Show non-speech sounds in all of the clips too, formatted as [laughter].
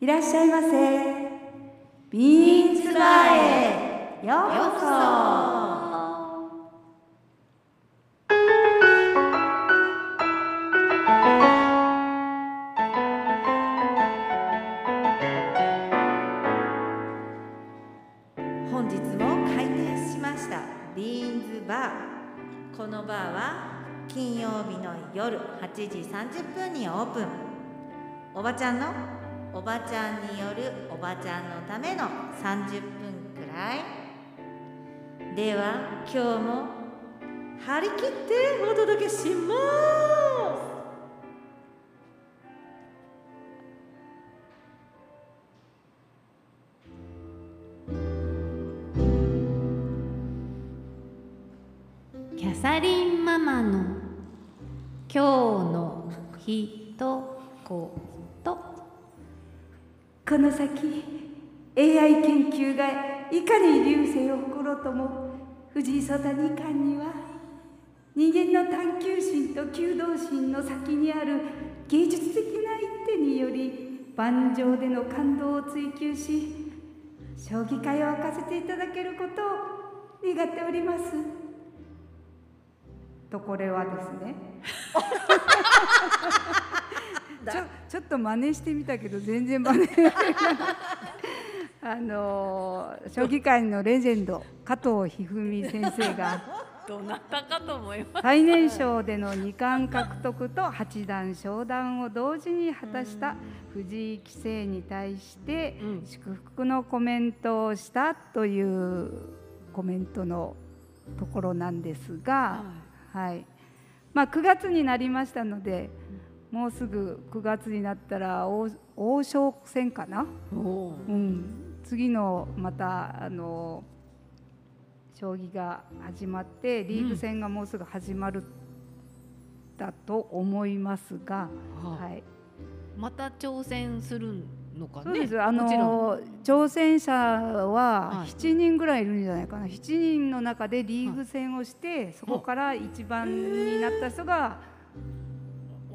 いらっしゃいませ。ビーンズバーへようこそ。本日も開店しましたビーンズバーこのバーは金曜日の夜8時30分にオープンおばちゃんのおばちゃんによるおばちゃんのための30分くらい。では今日も張り切ってお届けします。キャサリンママの今日のひと言この先 AI 研究がいかに流星を誇ろうとも藤井聡太二冠には人間の探求心と求道心の先にある芸術的な一手により盤上での感動を追求し将棋界を沸かせていただけることを願っております。とこれはですね。[laughs] ちょちょっと真似してみたけど全然真似 [laughs] あのー将棋界のレジェンド加藤一二三先生が。[laughs] どなたかと思います。最年少での二冠獲得と八段昇段を同時に果たした藤井棋聖に対してうん。祝福のコメントをしたというコメントのところなんですが、はい。まあ、9月になりましたのでもうすぐ9月になったら王王将戦かな、おうん、次のまたあの将棋が始まってリーグ戦がもうすぐ始まるだと思いますが、ははい、また挑戦するのかね？そうです、あの挑戦者ははい。7人ぐらいいるんじゃないかな、7人の中でリーグ戦をして、そこから一番になった人が多い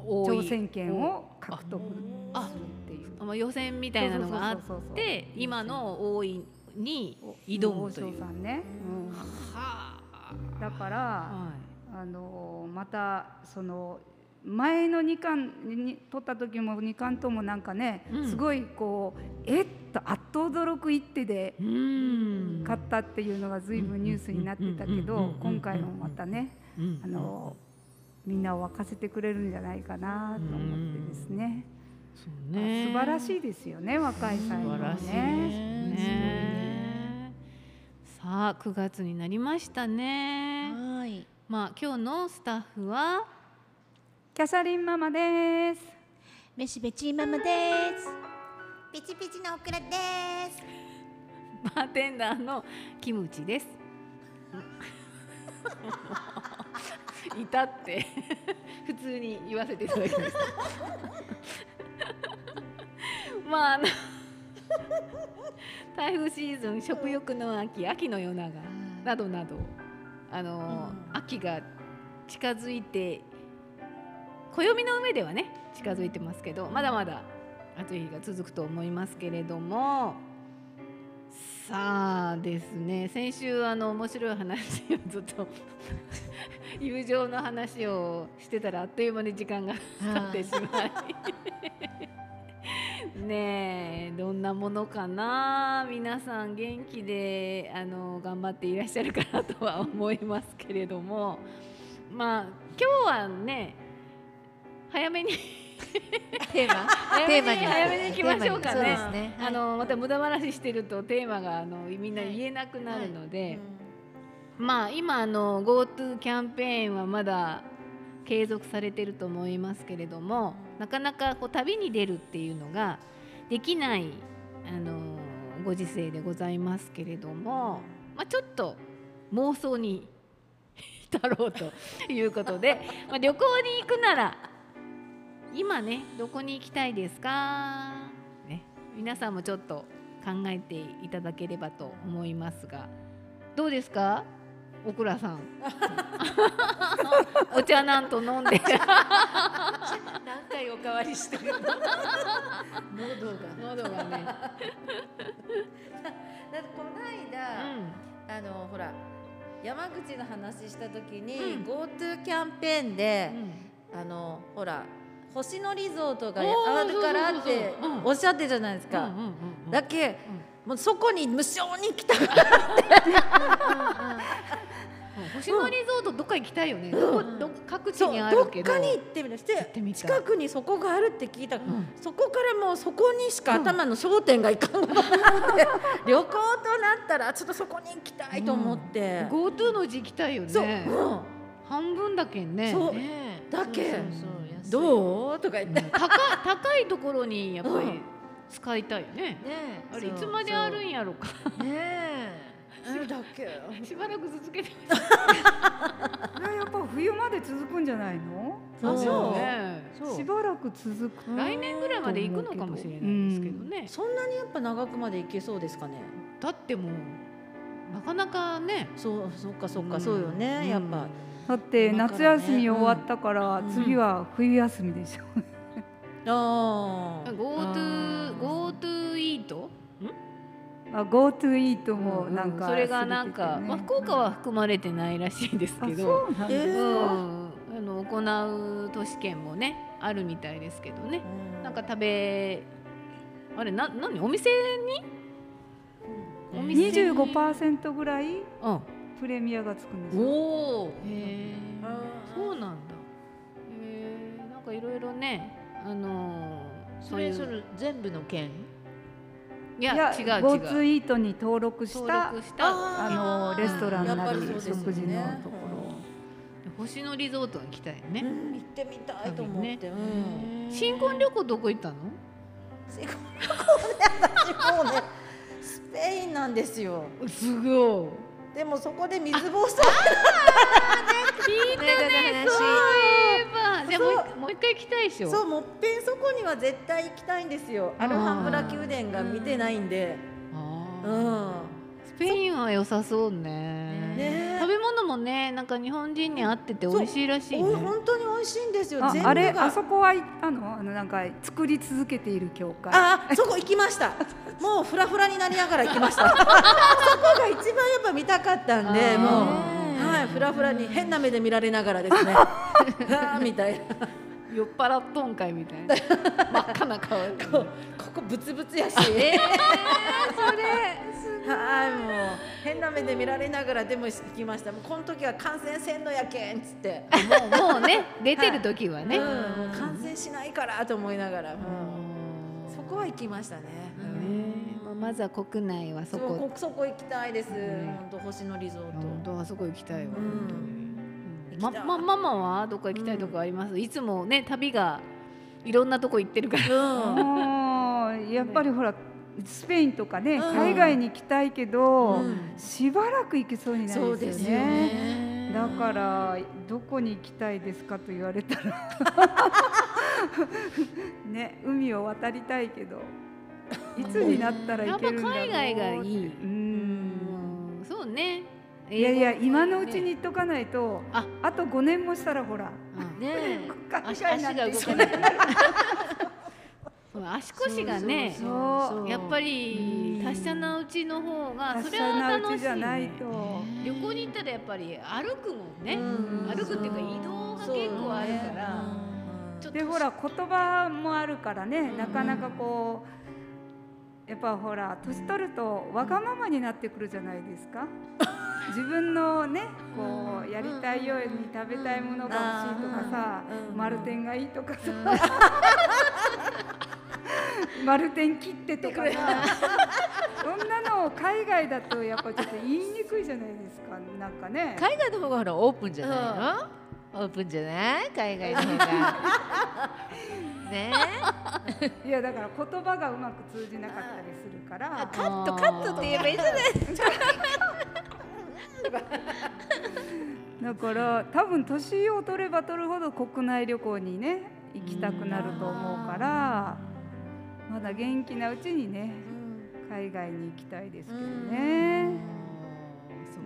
挑戦権を獲得するっていう。あまあ予選みたいなのがあって今の王位に挑むという。さんね、うんはあ。だから、はあのまたその前の2冠に取った時も2冠ともなんかね、うんすごいこうえっとあっと驚く一手で。勝ったっていうのが随分ニュースになってたけどうん今回もまたねうんあのみんなを沸かせてくれるんじゃないかなと思ってですねそうね。素晴らしいですよね若い才素能晴らしいですね。ね。さあ9月になりましたね。はい。まあ今日のスタッフは？キャサリンママです。めしべちママです。ピチピチのオクラですバーテンダーのキムチです。いたって。[laughs] 普通に言わせていただきました。[laughs] まああの [laughs] 台風シーズン食欲の秋秋の夜長などなどあの、秋が近づいて暦の上ではね近づいてますけどまだまだ暑い日が続くと思いますけれどもさあですね先週あの面白い話をずっと友情の話をしてたらあっという間に時間が [laughs] 経ってしまい。ねえどんなものかな？皆さん元気であの頑張っていらっしゃるかなとは思いますけれども。まあ今日はね早めにテーマ。早めに早めに行きましょうかそうでね。すね。あのまた無駄話してるとテーマがあのみんな言えなくなるので、まあ今あの GoTo キャンペーンはまだ継続されてると思いますけれどもなかなかこう旅に出るっていうのができないあのご時世でございますけれども、まあ、ちょっと妄想に [laughs] 浸ろうということで、まあ、旅行に行くなら今ねどこに行きたいですか、ね、皆さんもちょっと考えていただければと思いますが。どうですか？オクラさん。[laughs] お茶なんと飲んで。何回オ替わりしてる。[laughs] 喉が。喉がね、だってこの間、あのほら山口の話した時に、うん。GoTo キャンペーンでう、ん。あのほら星野リゾートがあるからっておっしゃってたじゃないですか、だけ、もうそこに無償に来たからうん。星野リゾートどっか行きたいよね、うん。どこど各地にあるけど。どっかに行ってみる。して近くにそこがあるって聞いた。うん。そこからもうそこにしか頭の焦点がいかんことになって、[laughs] 旅行となったらちょっとそこに行きたいと思って、GoTo のうち行きたいよそう、ねうん。半分だけんね。そう。だけ。そうそうどう？とか言って、うん。高高いところにやっぱうん。り使いたいよね、ねえ。あれいつまであるんやろか。そう。ねうん [laughs] だけ？しばらく続けてそれはやっぱ冬まで続くんじゃないの？そう。そうね。えそう。しばらく続く来年ぐらいまで行くのかもしれないですけどね、そんなにやっぱ長くまで行けそうですかね。だってもうなかなかね。そうそっかそっか、うん。そうよねやっぱ、だって夏休み終わったからうん。次は冬休みでしょ。[laughs] ああ GoTo GoTo イートあ GoTo イートもなんかそれがなんか、まあ、福岡は含まれてないらしいですけど。あそうなんですうか、ん、あの行う都市圏もねあるみたいですけどね。なんか食べあれな何？お店に？お店に25%ぐらい？うんプレミアがつくんですよ。おおへえそうなんだ。へえなんかいろいろねあのー、そそういうれそれ全部の県いや違う違う。イートに登録し登た録した。あのレストランなりやっぱりそうですよね。食事のとこ星野リゾートに行きたいようんね、行ってみたいと思って、うん。新婚旅行どこ行ったの？新婚旅行ね私もうねスペインなんですよ。すごいでもそこで水暴走聞いたねそういえば。もうもう一回行きたいでしょ？そうもっぺんそこには絶対行きたいんですよ。アルハンブラ宮殿が見てないんで。うん。スペインは良さそうね。ね食べ物もねなんか日本人に合ってて美味しいらしいね。お本当に美味しいんですよ。全部が。ああれあそこは行ったのあのなんか作り続けている教会。あそこ行きました。[laughs] もうフラフラになりながら行きました。[laughs] そこが一番やっぱ見たかったんであー。もう。ねはいフラフラに変な目で見られながらですね。[laughs] あーみたいな。酔っ払っとんかいみたいな。真っ赤な顔で。こここブツブツやし。えはいもう変な目で見られながらでも行きました。もうこの時は感染せんのやけんっつって。もうもうね [laughs] 出てる時はね、うん、もう感染しないからと思いながら、う。ん。そこは行きましたね、ねまあ、まずは国内はそそここそこ行きたいです、ね本当星野リゾート、本当あそこ行きたいわ、ままママはどこ行きたいとこあります、いつもね旅がいろんなとこ行ってるから。うん。[laughs] もうやっぱりほらスペインとかね、うん。海外に行きたいけど、うん。しばらく行けそうにないですすよね。ねだからどこに行きたいですかと言われたら。[laughs] ね海を渡りたいけどいつになったら行けるんだろう海外がいい、ううん。んそうね。いやいや今のうちに言っとかないとあ。あと5年もしたらほらうんね [laughs] 足が動かなくなるそう足腰がねやっぱり達者なうちの方がそれは楽しい、うちじゃないね、と、旅行に行ったらやっぱり歩くもんね、うん。歩くっていうか移動が結構あるから、でほら言葉もあるからね、うん。なかなかこうやっぱほら年取るとわがままになってくるじゃないですか。[laughs] 自分のねこうやりたいように食べたいものが欲しいとかさ、うん。丸天がいいとかさ、[laughs] [laughs] 丸天切ってとかさそんな [laughs] のを海外だとやっぱちょっと言いにくいじゃないですか。なんかね。海外の方がほらオープンじゃないの、オープンじゃない？海外の方が。[laughs] ね。いやだから言葉がうまく通じなかったりするから。カットカットって言えばいいじゃないだから多分年を取れば取るほど国内旅行にね行きたくなると思うからまだ元気なうちにね海外に行きたいですけどね。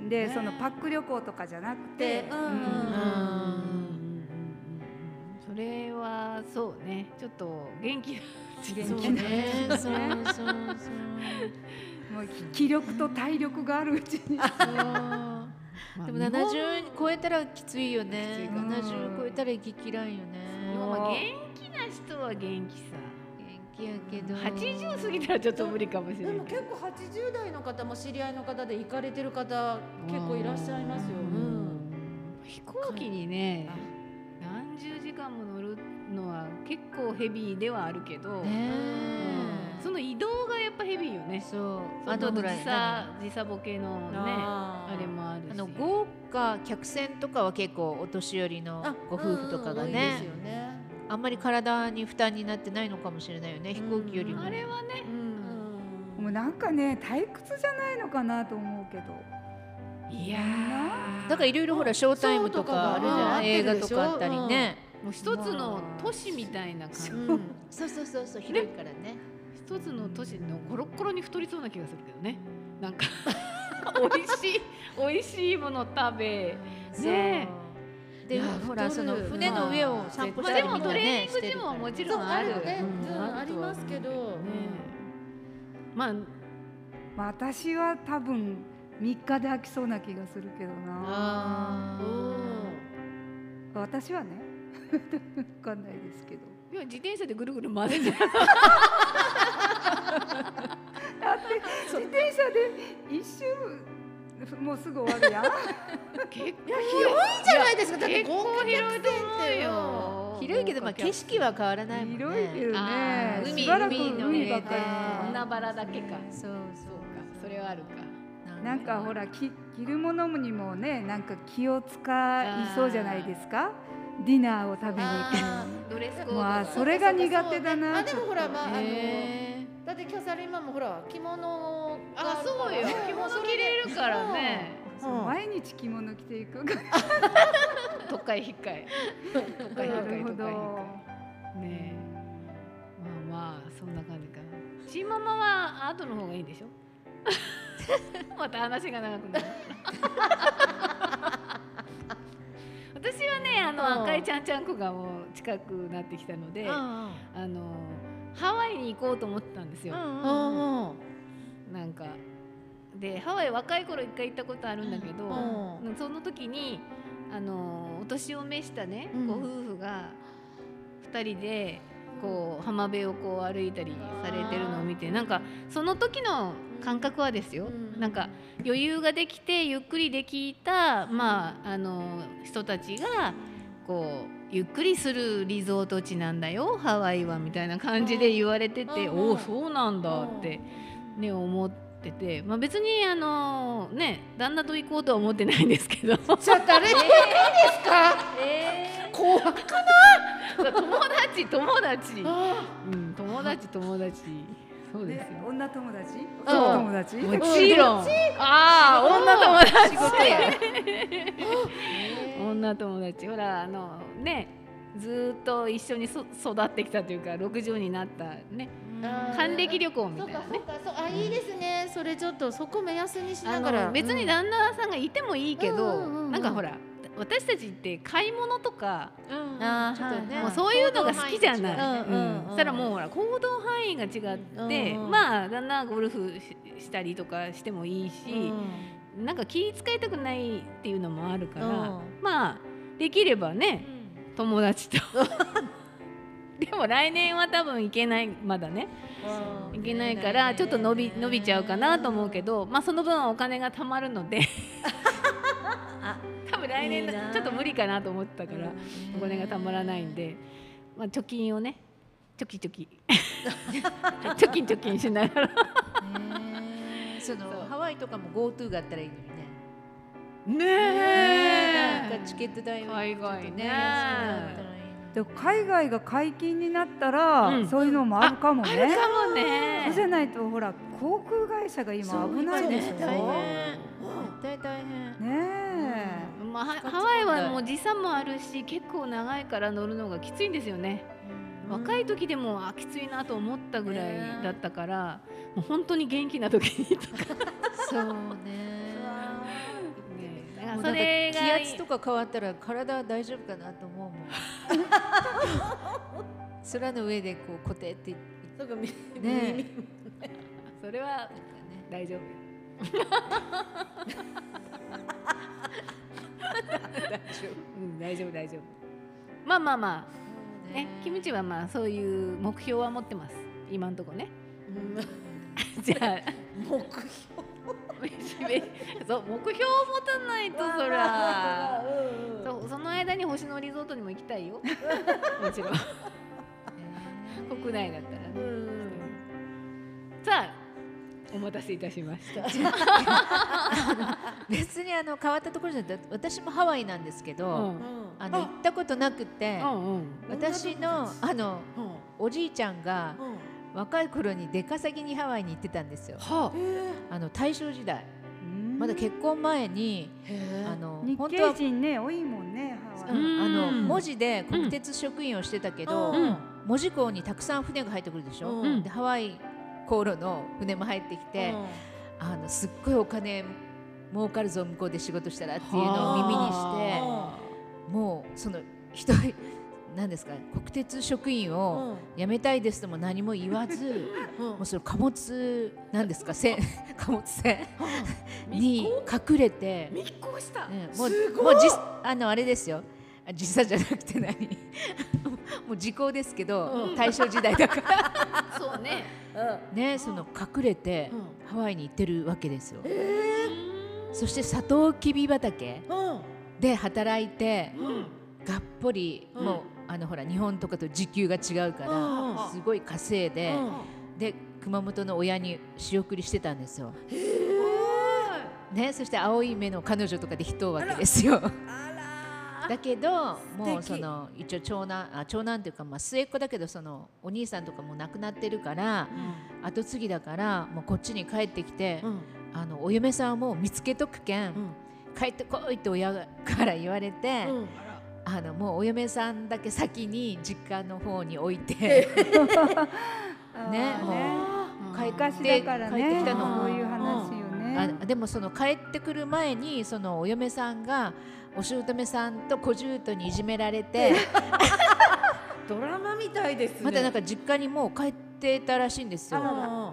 でそのパック旅行とかじゃなくて、うん。うん。うん。それはそうねちょっと元気元気なねそうそうそうもう気力と体力があるうちにまあでも日本70超えたらきついよねきついかな70超えたら息切らん。よね元気な人は元気さ元気やけど。80過ぎたらちょっと無理かもしれないでも結構80代の方も知り合いの方で行かれてる方結構いらっしゃいますよ。うん。飛行機にね何十時間も乗るのは結構ヘビーではあるけど、ねうん。その移動がやっぱヘビーよね。そう。あと時あとぐらい差。時差ボケのねあれもあるし。あの豪華客船とかは結構お年寄りのご夫婦とかがうんうん多いねですよね。あんまり体に負担になってないのかもしれないよね飛行機よりも。あれはね。うん。もうなんかね退屈じゃないのかなと思うけど。いやだからいろいろほらショータイムとかあるじゃそうとかない映画とかあったりね。ーもう一つの都市みたいな感じ、うんそう。そうそう。そう広いからね。一つの都市のコロッコロに太りそうな気がするけどね。なんか [laughs] 美味しい美味しいもの食べ。ねでいやほらその船の上を散歩まあでしたりみんなもトレーニングジムはもちろんあるある。ね、ありますけど。ねまあまあ私は多分3日で飽きそうな気がするけどな。私はね。[laughs] わかんないですけど。いや自転車でぐるぐる回れてる自転車で一周もうすぐ終わるやん。結構広いじゃないですか。だって結構豪華客広いと船って。思うよ広いけどまあ景色は変わらないもんね広いけどあねー海しばらく海の海ばっかり。海原だけかそうそう。かそれはあるか。なんかほらき着るものにもねなんか気を使いそうじゃないですか。ディナーを食べに行あドレスコードまあそれが苦手だな。あでもほらまああのへだってキャサリンマンもほら着物があそうよ。着物着れるからね。う毎日着物着ていく。[laughs] 都会控え都会な控え都会るほど。控えねえ。まあまあそんな感じかな。チーママは後の方がいいんでしょ？[laughs] また話が長くなる。私はねあのうん。赤いちゃんちゃんこがもう近くなってきたので、うん。あのハワイに行こうと思ってたんですよ、なんか。でハワイ若い頃一回行ったことあるんだけど、うんその時にあのお年を召したね、うん。ご夫婦が2人でこう浜辺をこう歩いたりされてるのを見てなんかその時の感覚はですよ、うんなんか余裕ができてゆっくりできた、まあ、あの人たちがこうゆっくりするリゾート地なんだよハワイはみたいな感じで言われてて、うんおおそうなんだって、ね、思ってて、まあ、別にあのね旦那と行こうとは思ってないんですけど。じゃあ誰といいですか？[laughs] 怖く友達友達、あうん、友達友達。そうですねよ。女友達？そう。男友達？もちろん。ああ、女友達。[laughs] 女友達。ほら、あの、ね。ずーっと一緒にそ育ってきたというか、六十になったね。還暦旅行みたいなねそうかそう。かそうあいいですねそれちょっとそこ目安にしあながらの別に旦那さんがいてもいいけど、なんかほら私たちって買い物とか、もうそういうのが好きじゃない。行動範囲が違ううんうんうんそしたらもうほら行動範囲が違って、まあ旦那はゴルフししたりとかしてもいいし、なんか気使いたくないっていうのもあるから、うん。まあできればね友達と。[laughs] でも来年は多分行けないまだね。行けないからちょっと伸び伸びちゃうかなと思うけどまあその分はお金が貯まるので。[laughs] 多分来年ちょっと無理かなと思ってたからお金が貯まらないんで、まあ、貯金をねチョキチョキ。貯金貯金しながら。そのハワイとかも GoTo があったらいいのにね。ねなんかチケット代を海外ねちょっとそうなったらいいのに。で海外が解禁になったら、うん。そういうのもあるかもね。あるかもね。そうじゃないとほら航空会社が今危ないでしょ。大変。ね絶対大変。え。まあ、はハワイはもう時差もあるし結構長いから乗るのがきついんですよね、若い時でもあきついなと思ったぐらいだったから、もう本当に元気な時にとか、そうね。それが気圧とか変わったら体大丈夫かなと思うもん。[laughs] 空の上でこう固定ってそうかみね。耳それはね。[laughs] 大丈夫。ようん大丈夫大丈夫。まあまあまあね。キムチはまあそういう目標は持ってます。今んとこね。じゃあ。目標？[laughs] そう目標を持たないとそら。うんうん。そうその間に星野リゾートにも行きたいよ。[laughs] もちろん。国内だったらね。うん。さあお待たせいたしました。[laughs] 別にあの変わったところじゃなくて私もハワイなんですけど、うん。あの行ったことなくて、うんうん。私のあのうん。おじいちゃんがうん。若い頃に出稼ぎにハワイに行ってたんですよ。はへあの大正時代。まだ結婚前にえ。あの日本当は系人ね多いもんねハワイ。うんあのうん。文字で国鉄職員をしてたけど、うん。門司港にたくさん船が入ってくるでしょ、うん。でハワイ航路の船も入ってきて、あのすっごいお金儲かるぞ向こうで仕事したらっていうのを耳にしてもうその一人なんですか国鉄職員を辞めたいですとも何も言わずもうその貨物なんですか船 [laughs] 貨物船に隠れて、密航した。うすごい。もう実あのあれですよ。あ実際じゃなくて何？[laughs] もう時効ですけど、うん。大正時代だから。[laughs] そうね。ねその隠れてうん。ハワイに行ってるわけですよ。そしてサトウキビ畑で働いてがっぽり、うん。もうあのほら日本とかと時給が違うから、うん。すごい稼いで、で熊本の親に仕送りしてたんですよ。ね、そして青い目の彼女とかで人わけですよ。だけど [laughs] もうその一応長男あ長男というかまあ末っ子だけどそのお兄さんとかも亡くなってるから後継ぎだからもうこっちに帰ってきて、あのお嫁さんをもう見つけとくけん、帰ってこいって親から言われて、あのもうお嫁さんだけ先に実家の方に置いて [laughs] ねもう帰てだから帰ってねきたのあでもその帰ってくる前にそのお嫁さんがお姑さんと小姑にいじめられて [laughs] ドラマみたいですね。またなんか実家にもう帰ってたらしいんですよ。あ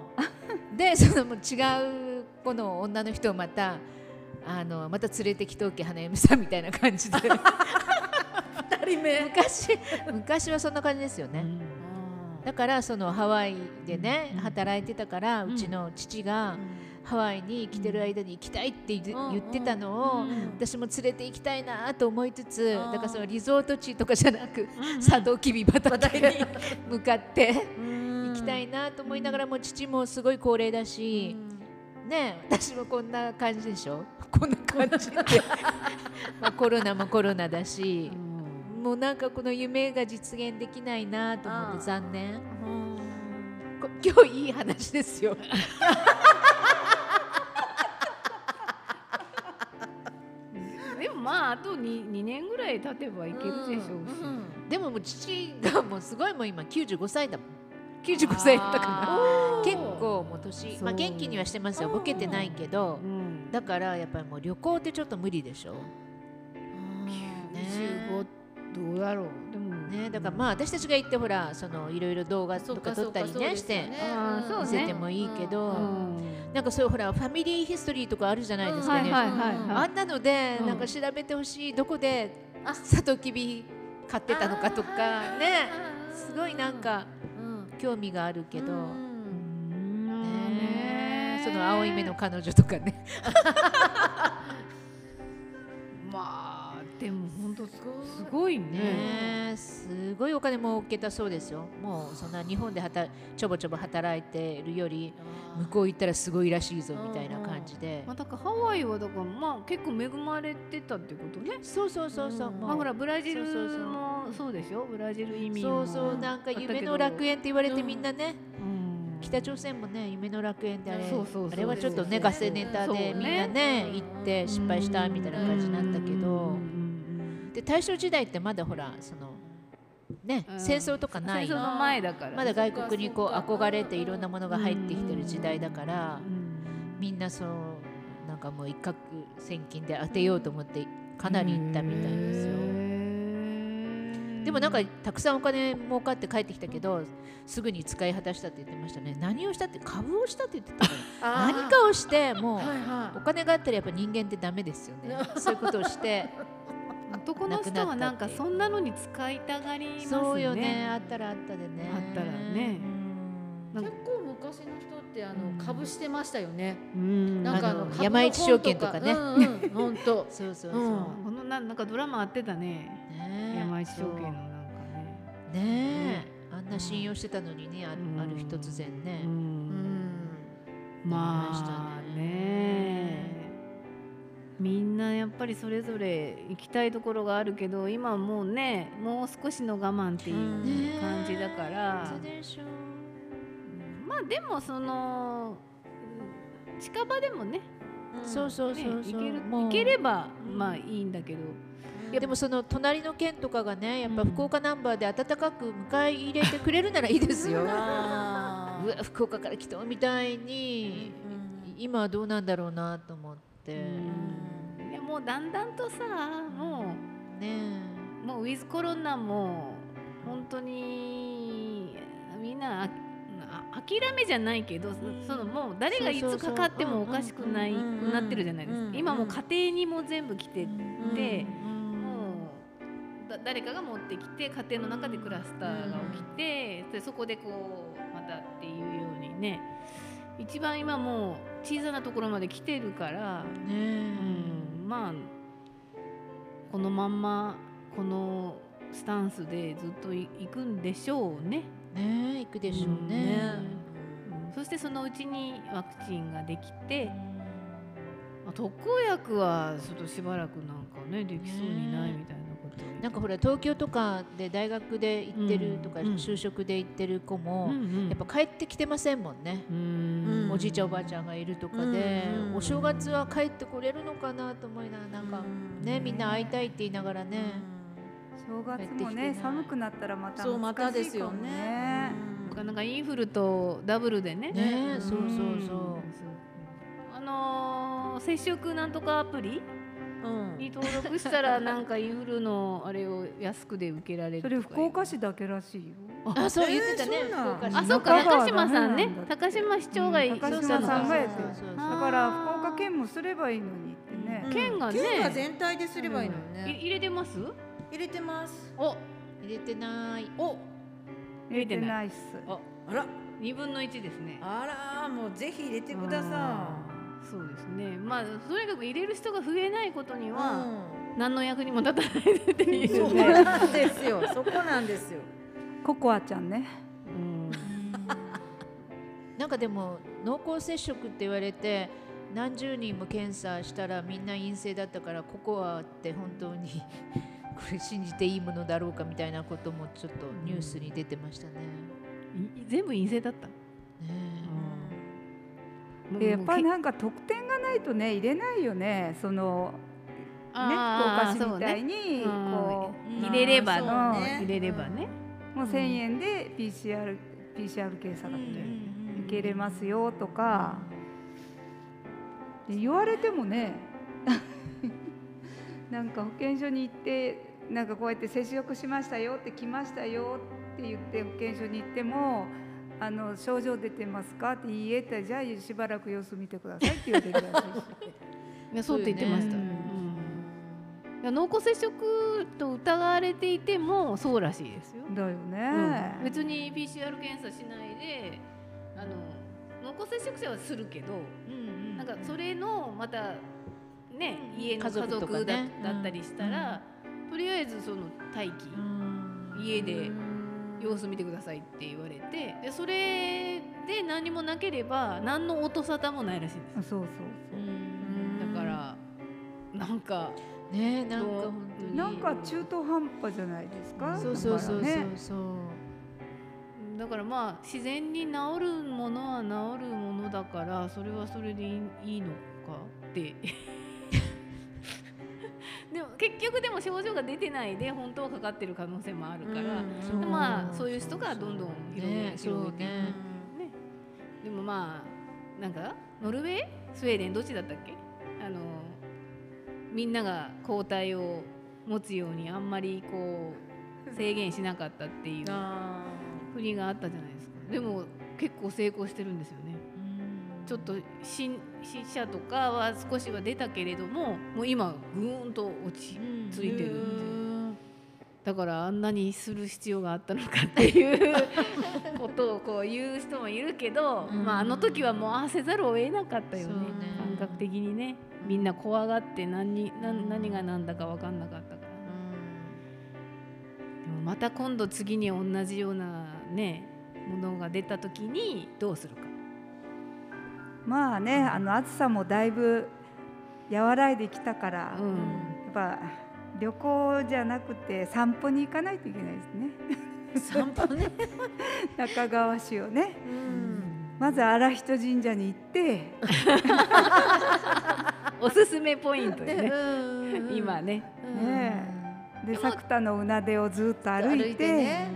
でそのもう違うこの女の人をまたあのまた連れてきとけ花嫁さんみたいな感じで。ら [laughs] 二人目。昔昔はそんな感じですよね。だからそのハワイでね、働いてたから、うちの父がハワイに来てる間に行きたいって言,、ってたのを、うん。私も連れて行きたいなと思いつつ、だからそのリゾート地とかじゃなく、サトウキビ畑に [laughs] 向かって行きたいなと思いながらも父もすごい高齢だし、ね私もこんな感じでしょ？こんな感じで。[laughs] まあコロナもコロナだし、もうなんかこの夢が実現できないなと思って残念。こ今日いい話ですよ。[laughs] でもまああと 2, 2年ぐらい経てばいけるでしょうし、でももう父がもうすごいもう今95歳だもん。95歳だったかな。結構もう年まあ元気にはしてますよ。ボケてないけど。うん、だからやっぱりもう旅行ってちょっと無理でしょ。95どうだろう。でも。ねだからまあ私たちが行ってほらそのいろいろ動画とか撮ったりねして見せてもいいけど、うん。なんかそういうほらファミリーヒストリーとかあるじゃないですかね、はいはいはいはい。あんなので、うん。なんか調べてほしいどこでサトウキビ買ってたのかとかね。すごいなんか興味があるけど、ね。その青い目の彼女とかね。[laughs] まあでも本当すごいね。ねすごいお金儲けたそうですよ。もうそんな日本で働ちょぼちょぼ働いてるより向こう行ったらすごいらしいぞみたいな感じで。まあ、だからハワイはだからまあ結構恵まれてたってことね。そうそうそうそう、うん。もう。まあほらブラジルそうそうそう。もそうでしょ？ブラジル移民もそうそうなんか夢の楽園って言われてみんなね、うん。北朝鮮もね夢の楽園ってあれそうそうそう。あれはちょっとねガセネタでみんなね行って失敗したみたいな感じになったけど。うんうんで大正時代ってまだほらそのねうん。戦争とかない。戦争の前だから。まだ外国にこう憧れていろんなものが入ってきてる時代だからうん。みんなそうなんかもう一攫千金で当てようと思ってかなり行ったみたいですよ。へでもなんかたくさんお金儲かって帰ってきたけどすぐに使い果たしたって言ってましたね。何をしたって株をしたって言ってたから何かをしてもうお金があったらやっぱ人間ってダメですよね。[laughs] そういうことをして男の人はなんかそんなのに使いたがりますね。そうよね。あったらあったでね。あったらね。結構昔の人ってあの株してましたよね。うん。なんかあの山一証券とかね。本当。そうそうそう。このななんかドラマあってたね。山一証券のなんかね。ねえ、あんな信用してたのにね、あるある日突然ね。まあね。みんなやっぱりそれぞれ行きたいところがあるけど今もうねもう少しの我慢っていう感じだから、まあでもその近場でもね、そうそうそう行ける行ければまあいいんだけど。でもその隣の県とかがねやっぱ福岡ナンバーで温かく迎え入れてくれるならいいですよ。うわ福岡から来たみたいに、今はどうなんだろうなと思って。いやもうだんだんとさもうねもうウィズコロナも本当にみんな諦めじゃないけどそのもう誰がいつかかってもおかしくないくなってるじゃないですか今もう家庭にも全部来ててもう誰かが持ってきて家庭の中でクラスターが起きてでそこでこうまたっていうようにね。一番今もう小さなところまで来てるから、うん、まあこのまんまこのスタンスでずっと行くんでしょうね。ね行くでしょうね,、うん、そしてそのうちにワクチンができて、まあ、特効薬はちょっとしばらくなんかねできそうにないみたいななんかほら東京とかで大学で行ってるとか、就職で行ってる子も、やっぱ帰ってきてませんもんね、おじいちゃんおばあちゃんがいるとかで、お正月は帰ってこれるのかなと思いながらなんかねみんな会いたいって言いながらね、正月もね寒くなったらまたそうまたですよね。なかなかインフルとダブルでね。ねそうそうそう。あのー、接触なんとかアプリ。に登録したらなんかインフルのあれを安くで受けられるそれ福岡市だけらしいよ。あそう言ってたね、あそうか高島さんね。高島市長が高島さんがやってる。だから福岡県もすればいいのにってね。県がね。県が全体ですればいいのね。入れてます？入れてます。お。入れてない。お。入れてないっす。あら。二分の一ですね。あらもうぜひ入れてくださいそうですね。まあとにかく入れる人が増えないことには、うん、何の役にも立たないっていう、そうなんですよ。そこなんですよ。ココアちゃんね。うん。なんかでも濃厚接触って言われて何十人も検査したらみんな陰性だったからココアって本当に [laughs] これ信じていいものだろうかみたいなこともちょっとニュースに出てましたね。全部陰性だった？ねうん、やっぱりなんか得点がないとね入れないよね。そのね福岡市みたいにこう、ね、入れれば、ね、入れればね、もう1000円で PCR, PCR 検査が受けれますよとか、言われてもね [laughs] なんか保健所に行ってなんかこうやって接触しましたよって来ましたよって言って保健所に行ってもあの症状出てますか？って言えたじゃあしばらく様子見てくださいって言われてるらしいそうって言ってました、うん、いや濃厚接触と疑われていてもそうらしいですよ。だよね、うん、別に PCR 検査しないであの濃厚接触者はするけど、うんなんかそれのまたね家の家族だ,、ったりしたら、とりあえずその待機、家で様子見てくださいって言われてでそれで何もなければ何の音沙汰もないらしいんです。そうそうそう。だからなんかねなんか本当に。なんか中途半端じゃないですか？そうそうそうそうそう。だからまあ自然に治るものは治るものだからそれはそれでいいのかって結局でも症状が出てないで本当はかかってる可能性もあるから、うん、まあそういう人がどんどん広げ,、ね、広げていく、ね、ね、でもまあなんかノルウェー？スウェーデン？どっちだったっけ？あのみんなが抗体を持つようにあんまりこう制限しなかったっていう国があったじゃないですか。でも結構成功してるんですよねちょっと死死者とかは少しは出たけれどももう今ぐーんと落ち着いてるんで。だからあんなにする必要があったのかっていう [laughs] ことをこう言う人もいるけど、まあ、あの時はもうああせざるを得なかったよね。ね。感覚的にね。みんな怖がって何に何何が何だか分かんなかったから。でもまた今度次に同じようなねものが出た時にどうするか。まあねあの暑さもだいぶ和らいできたから、うんやっぱ旅行じゃなくて散歩に行かないといけないですね散歩ね。[laughs] 中川市をねうん。まず荒人神社に行って [laughs] おすすめポイントでねうん今。ね。ねで作田のうなでをずっと歩いてね。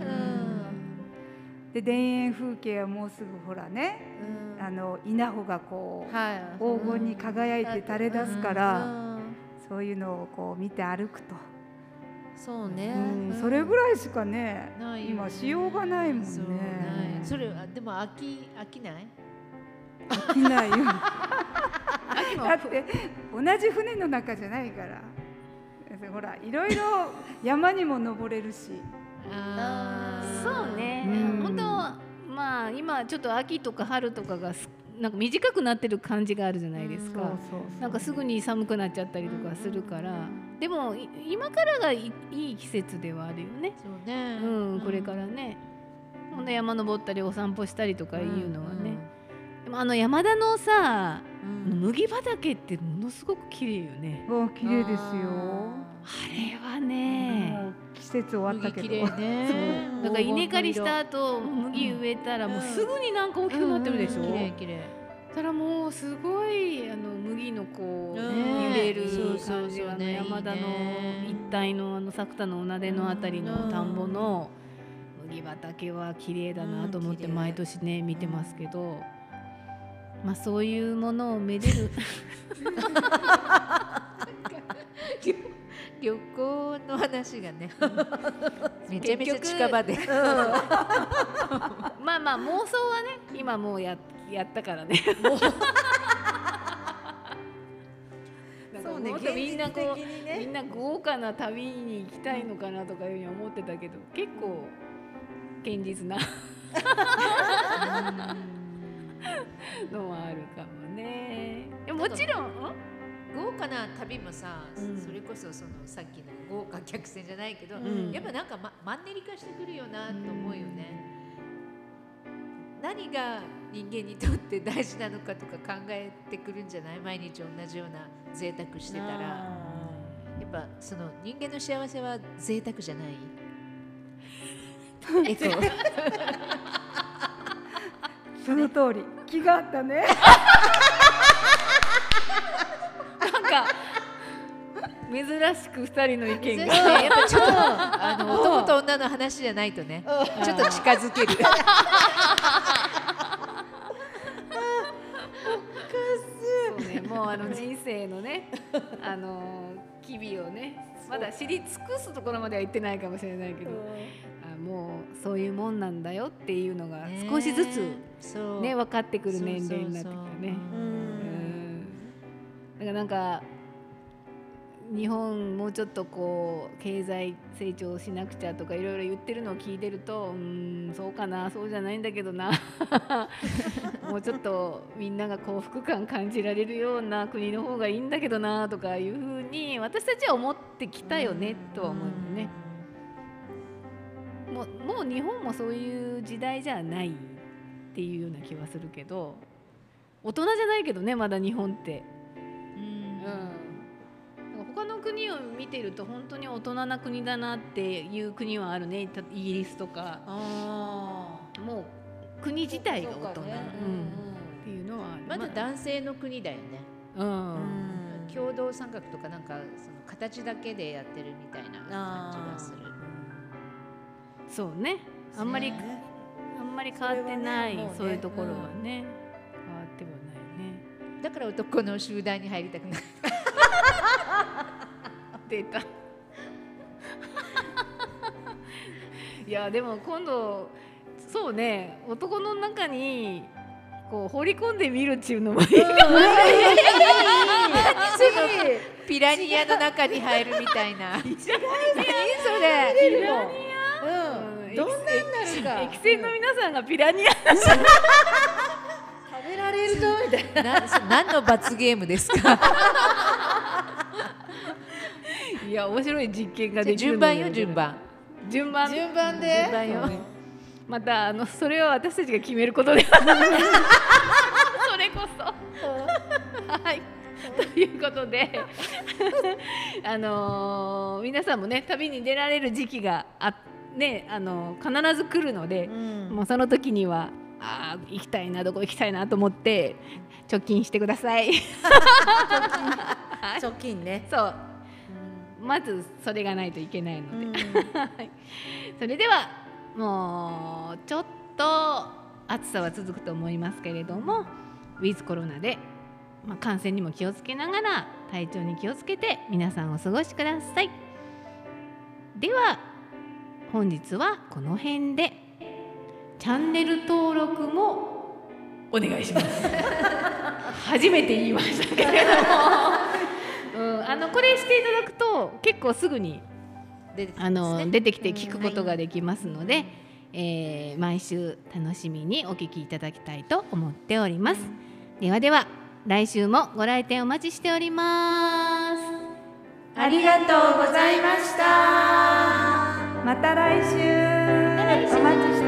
で田園風景はもうすぐほらねうん。あの稲穂がこうはい。黄金に輝いて垂れ出すから、うん。そういうのをこう見て歩くと、そうね。うんそれぐらいしかねね。今しようがないもんね。それはでも飽き飽きない？飽きないよ。だって同じ船の中じゃないから。ほらいろいろ山にも登れるし。あーそうねうん。本当まあ今ちょっと秋とか春とかがすなんか短くなってる感じがあるじゃないですか。なんかすぐに寒くなっちゃったりとかするから、でもい今からがいいい季節ではあるよね。そうねうん、これからね。ほんで山登ったりお散歩したりとかいうのはね。でもあの山田のさ、うん。麦畑ってものすごく綺麗よね。もう綺麗ですよあれはね。季節終わったけど。麦綺麗ね。だから稲刈りした後麦植えたらもうすぐになんか大きくなってるでしょ？綺麗綺麗。だからもうすごいあの麦のこううん揺れるそうそう感じがあのそうね。山田の一帯のあの作田のおなでのあたりの田んぼの麦畑は綺麗だなと思って毎年ね見てますけど、まあそういうものをめでる [laughs] [laughs] [laughs] 旅行の話がね。めちゃめちゃ近場で。まあまあ妄想はね今もうややったからね。そうね。みんなこうみんな豪華な旅に行きたいのかなとかいうふうに思ってたけど結構堅実な。のはあるかもね。でももちろんん？豪華な旅もさ、うん。それこそそのさっきの豪華客船じゃないけど、ん。やっぱなんか、ま、マンネリ化してくるよなと思うよね、何が人間にとって大事なのかとか考えてくるんじゃない？毎日同じような贅沢してたら。やっぱその人間の幸せは贅沢じゃない？[laughs] エコその通り。気があったね [laughs] か。珍しく二人の意見が。やっぱちょっとあの男と女の話じゃないとね。ちょっと近づける。そうね。もうあの人生のねあの機微をねまだ知り尽くすところまでは行ってないかもしれないけど、あもうそういうもんなんだよっていうのが少しずつね分かってくる年齢になってきたね。だからなんか日本もうちょっとこう経済成長しなくちゃとかいろいろ言ってるのを聞いてるとうーんそうかなそうじゃないんだけどな [laughs] もうちょっとみんなが幸福感感じられるような国の方がいいんだけどなとかいうふうに私たちは思ってきたよねとは思うよね。もうもう日本もそういう時代じゃないっていうような気はするけど大人じゃないけどねまだ日本って。国を見てると本当に大人な国だなっていう国はあるね。たイギリスとか。あもう国自体が大人、ねうん。っていうのはまだ男性の国だよね。うん。うん。共同参画とかなんかその形だけでやってるみたいな感じがする。そうね。あんまり、ねあんまり変わってない。ねもうね。ういうところはね、変わってはないね。だから男の集団に入りたくない出たいやでも今度そうね。男の中にこう放り込んでみるっていうのもいいかも。しれないピラニアの中に入るみたいな。それ？ピラニうん。どんなになるか。ア駅船の皆さんがピラニア。食べられると？みたいな。な何の罰ゲームですか？いや面白い実験ができる順番よ順番。順番。順番で。順番よ。ね。またあのそれは私たちが決めることでは。ないそれこそ。はい。ということで。あのー皆さんもね旅に出られる時期があねあのー必ず来るので、うん。もうその時にはあー行きたいなどこ行きたいなと思って貯金してください。貯金 [laughs] ね。そうまずそれがないといけないので、うん。[laughs] はい。それではもうちょっと暑さは続くと思いますけれどもウィズコロナで、まあ、感染にも気をつけながら体調に気をつけて皆さんお過ごしください。では本日はこの辺で。チャンネル登録もお願いします。[laughs] 初めて言いましたけれども、うん、あのこれしていただくと結構すぐに出てあの出てきて聞くことができますので、えー毎週楽しみにお聞きいただきたいと思っております。ではでは来週もご来店お待ちしております。ありがとうございました。また来週